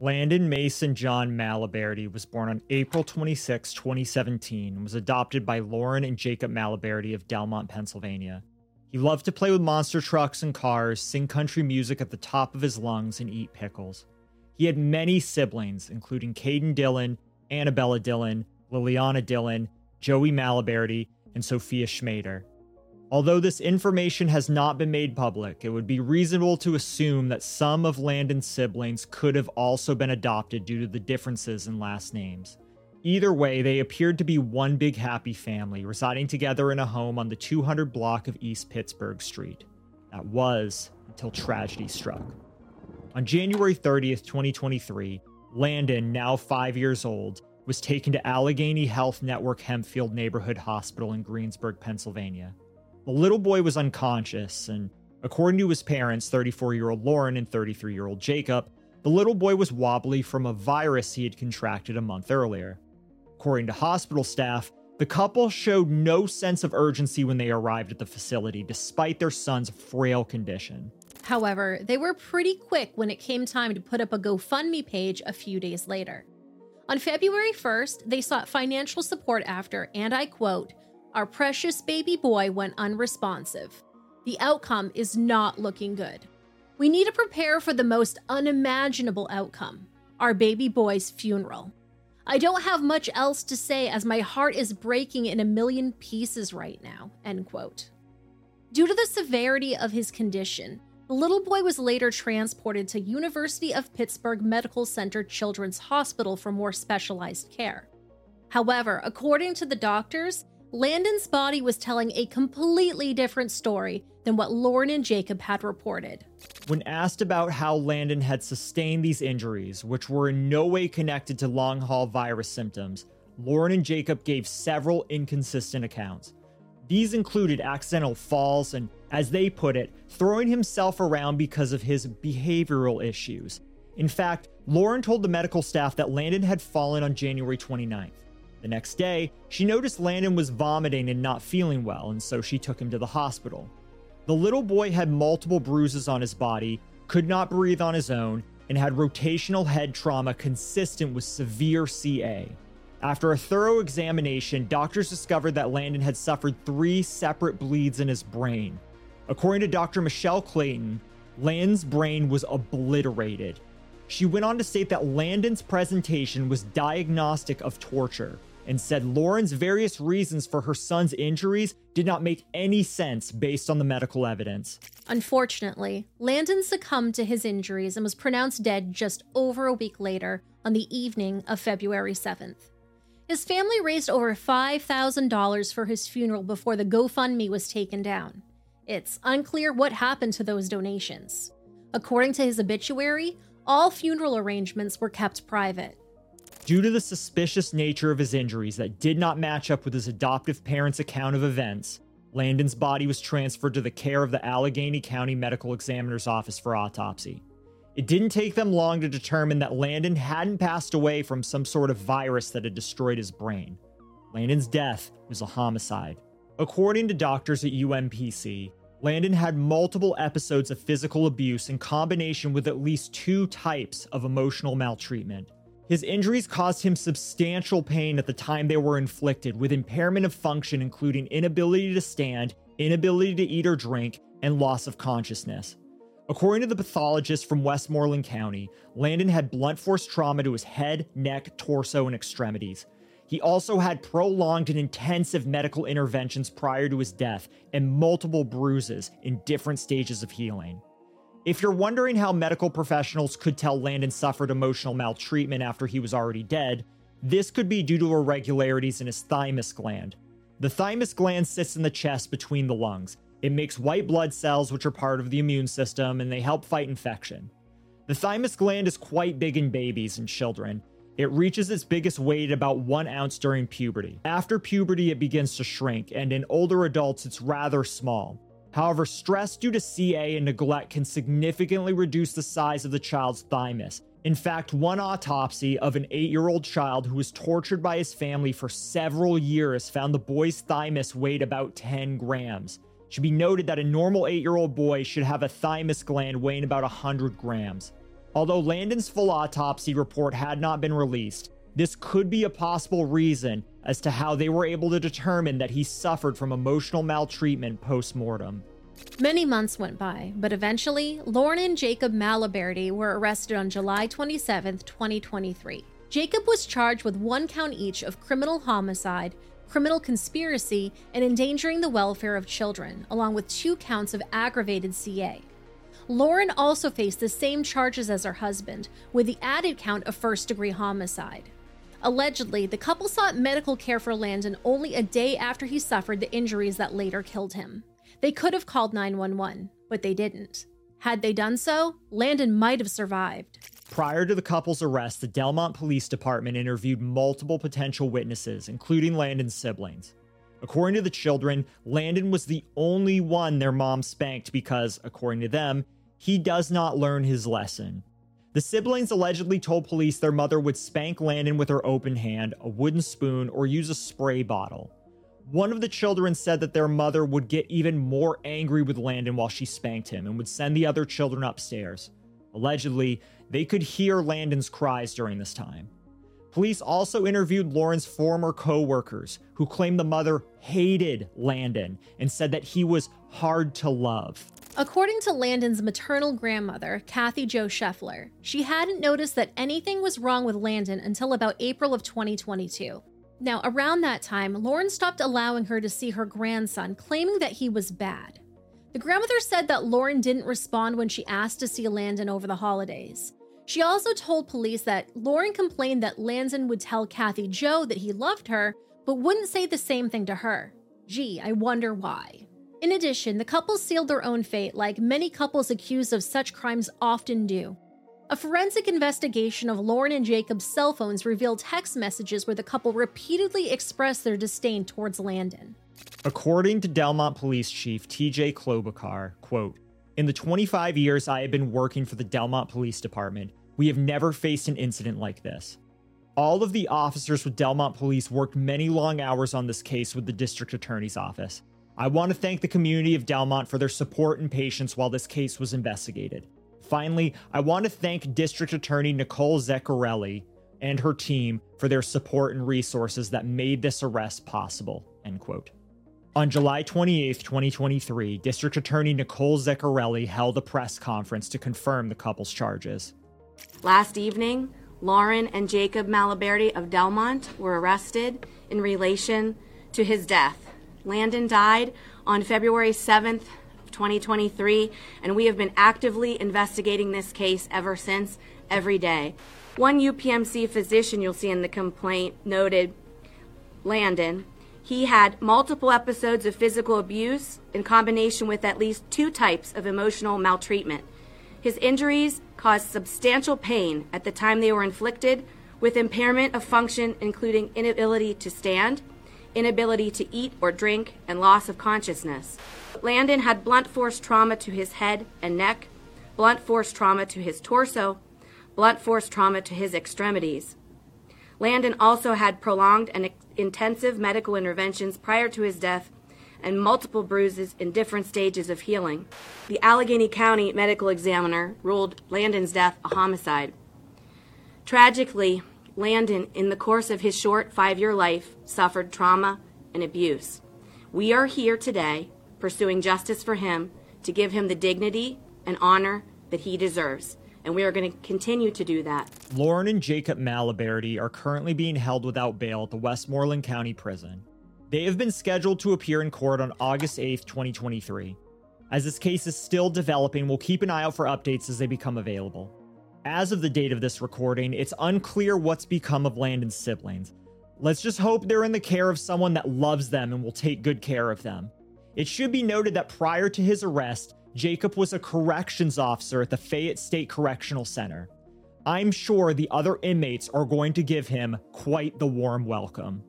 Landon Mason John Maloberti was born on April 26, 2017, and was adopted by Lauren and Jacob Maloberti of Delmont, Pennsylvania. He loved to play with monster trucks and cars, sing country music at the top of his lungs, and eat pickles. He had many siblings, including Caden Dillon, Annabella Dillon, Liliana Dillon, Joey Maloberti, and Sophia Schmader. Although this information has not been made public, it would be reasonable to assume that some of Landon's siblings could have also been adopted due to the differences in last names. Either way, they appeared to be one big happy family residing together in a home on the 200 block of East Pittsburgh Street. That was until tragedy struck. On January 30th, 2023, Landon, now five years old, was taken to Allegheny Health Network Hempfield Neighborhood Hospital in Greensburg, Pennsylvania. The little boy was unconscious, and according to his parents, 34 year old Lauren and 33 year old Jacob, the little boy was wobbly from a virus he had contracted a month earlier. According to hospital staff, the couple showed no sense of urgency when they arrived at the facility, despite their son's frail condition. However, they were pretty quick when it came time to put up a GoFundMe page a few days later. On February 1st, they sought financial support after, and I quote, our precious baby boy went unresponsive. The outcome is not looking good. We need to prepare for the most unimaginable outcome our baby boy's funeral. I don't have much else to say as my heart is breaking in a million pieces right now. End quote. Due to the severity of his condition, the little boy was later transported to University of Pittsburgh Medical Center Children's Hospital for more specialized care. However, according to the doctors, Landon's body was telling a completely different story than what Lauren and Jacob had reported. When asked about how Landon had sustained these injuries, which were in no way connected to long haul virus symptoms, Lauren and Jacob gave several inconsistent accounts. These included accidental falls and, as they put it, throwing himself around because of his behavioral issues. In fact, Lauren told the medical staff that Landon had fallen on January 29th. The next day, she noticed Landon was vomiting and not feeling well, and so she took him to the hospital. The little boy had multiple bruises on his body, could not breathe on his own, and had rotational head trauma consistent with severe CA. After a thorough examination, doctors discovered that Landon had suffered three separate bleeds in his brain. According to Dr. Michelle Clayton, Landon's brain was obliterated. She went on to state that Landon's presentation was diagnostic of torture, and said Lauren's various reasons for her son's injuries did not make any sense based on the medical evidence. Unfortunately, Landon succumbed to his injuries and was pronounced dead just over a week later on the evening of February 7th. His family raised over $5,000 for his funeral before the GoFundMe was taken down. It's unclear what happened to those donations. According to his obituary, all funeral arrangements were kept private. Due to the suspicious nature of his injuries that did not match up with his adoptive parents' account of events, Landon's body was transferred to the care of the Allegheny County Medical Examiner's Office for autopsy. It didn't take them long to determine that Landon hadn't passed away from some sort of virus that had destroyed his brain. Landon's death was a homicide. According to doctors at UMPC, Landon had multiple episodes of physical abuse in combination with at least two types of emotional maltreatment. His injuries caused him substantial pain at the time they were inflicted, with impairment of function, including inability to stand, inability to eat or drink, and loss of consciousness. According to the pathologist from Westmoreland County, Landon had blunt force trauma to his head, neck, torso, and extremities. He also had prolonged and intensive medical interventions prior to his death and multiple bruises in different stages of healing. If you're wondering how medical professionals could tell Landon suffered emotional maltreatment after he was already dead, this could be due to irregularities in his thymus gland. The thymus gland sits in the chest between the lungs. It makes white blood cells, which are part of the immune system, and they help fight infection. The thymus gland is quite big in babies and children. It reaches its biggest weight about one ounce during puberty. After puberty, it begins to shrink, and in older adults, it's rather small. However, stress due to CA and neglect can significantly reduce the size of the child's thymus. In fact, one autopsy of an eight year old child who was tortured by his family for several years found the boy's thymus weighed about 10 grams. It should be noted that a normal eight year old boy should have a thymus gland weighing about 100 grams. Although Landon's full autopsy report had not been released, this could be a possible reason as to how they were able to determine that he suffered from emotional maltreatment post mortem. Many months went by, but eventually, Lauren and Jacob Maloberti were arrested on July 27, 2023. Jacob was charged with one count each of criminal homicide, criminal conspiracy, and endangering the welfare of children, along with two counts of aggravated CA. Lauren also faced the same charges as her husband, with the added count of first degree homicide. Allegedly, the couple sought medical care for Landon only a day after he suffered the injuries that later killed him. They could have called 911, but they didn't. Had they done so, Landon might have survived. Prior to the couple's arrest, the Delmont Police Department interviewed multiple potential witnesses, including Landon's siblings. According to the children, Landon was the only one their mom spanked because, according to them, he does not learn his lesson. The siblings allegedly told police their mother would spank Landon with her open hand, a wooden spoon, or use a spray bottle. One of the children said that their mother would get even more angry with Landon while she spanked him and would send the other children upstairs. Allegedly, they could hear Landon's cries during this time. Police also interviewed Lauren's former co workers, who claimed the mother hated Landon and said that he was hard to love. According to Landon's maternal grandmother, Kathy Jo Sheffler, she hadn't noticed that anything was wrong with Landon until about April of 2022. Now, around that time, Lauren stopped allowing her to see her grandson, claiming that he was bad. The grandmother said that Lauren didn't respond when she asked to see Landon over the holidays. She also told police that Lauren complained that Landon would tell Kathy Jo that he loved her, but wouldn't say the same thing to her. Gee, I wonder why. In addition, the couple sealed their own fate like many couples accused of such crimes often do. A forensic investigation of Lauren and Jacob's cell phones revealed text messages where the couple repeatedly expressed their disdain towards Landon. According to Delmont Police Chief TJ Klobuchar, quote, in the 25 years I have been working for the Delmont Police Department, we have never faced an incident like this. All of the officers with Delmont Police worked many long hours on this case with the district attorney's office. I want to thank the community of Delmont for their support and patience while this case was investigated. Finally, I want to thank District Attorney Nicole Zeccarelli and her team for their support and resources that made this arrest possible. End quote. On July 28, 2023, District Attorney Nicole Zeccarelli held a press conference to confirm the couple's charges. Last evening, Lauren and Jacob Maloberti of Delmont were arrested in relation to his death. Landon died on February 7th, 2023, and we have been actively investigating this case ever since, every day. One UPMC physician you'll see in the complaint noted Landon he had multiple episodes of physical abuse in combination with at least two types of emotional maltreatment. His injuries caused substantial pain at the time they were inflicted, with impairment of function, including inability to stand, inability to eat or drink, and loss of consciousness. Landon had blunt force trauma to his head and neck, blunt force trauma to his torso, blunt force trauma to his extremities. Landon also had prolonged and intensive medical interventions prior to his death and multiple bruises in different stages of healing. The Allegheny County medical examiner ruled Landon's death a homicide. Tragically, Landon, in the course of his short five year life, suffered trauma and abuse. We are here today pursuing justice for him to give him the dignity and honor that he deserves and we are going to continue to do that. Lauren and Jacob Maloberti are currently being held without bail at the Westmoreland County Prison. They have been scheduled to appear in court on August 8, 2023. As this case is still developing, we'll keep an eye out for updates as they become available. As of the date of this recording, it's unclear what's become of Landon's siblings. Let's just hope they're in the care of someone that loves them and will take good care of them. It should be noted that prior to his arrest, Jacob was a corrections officer at the Fayette State Correctional Center. I'm sure the other inmates are going to give him quite the warm welcome.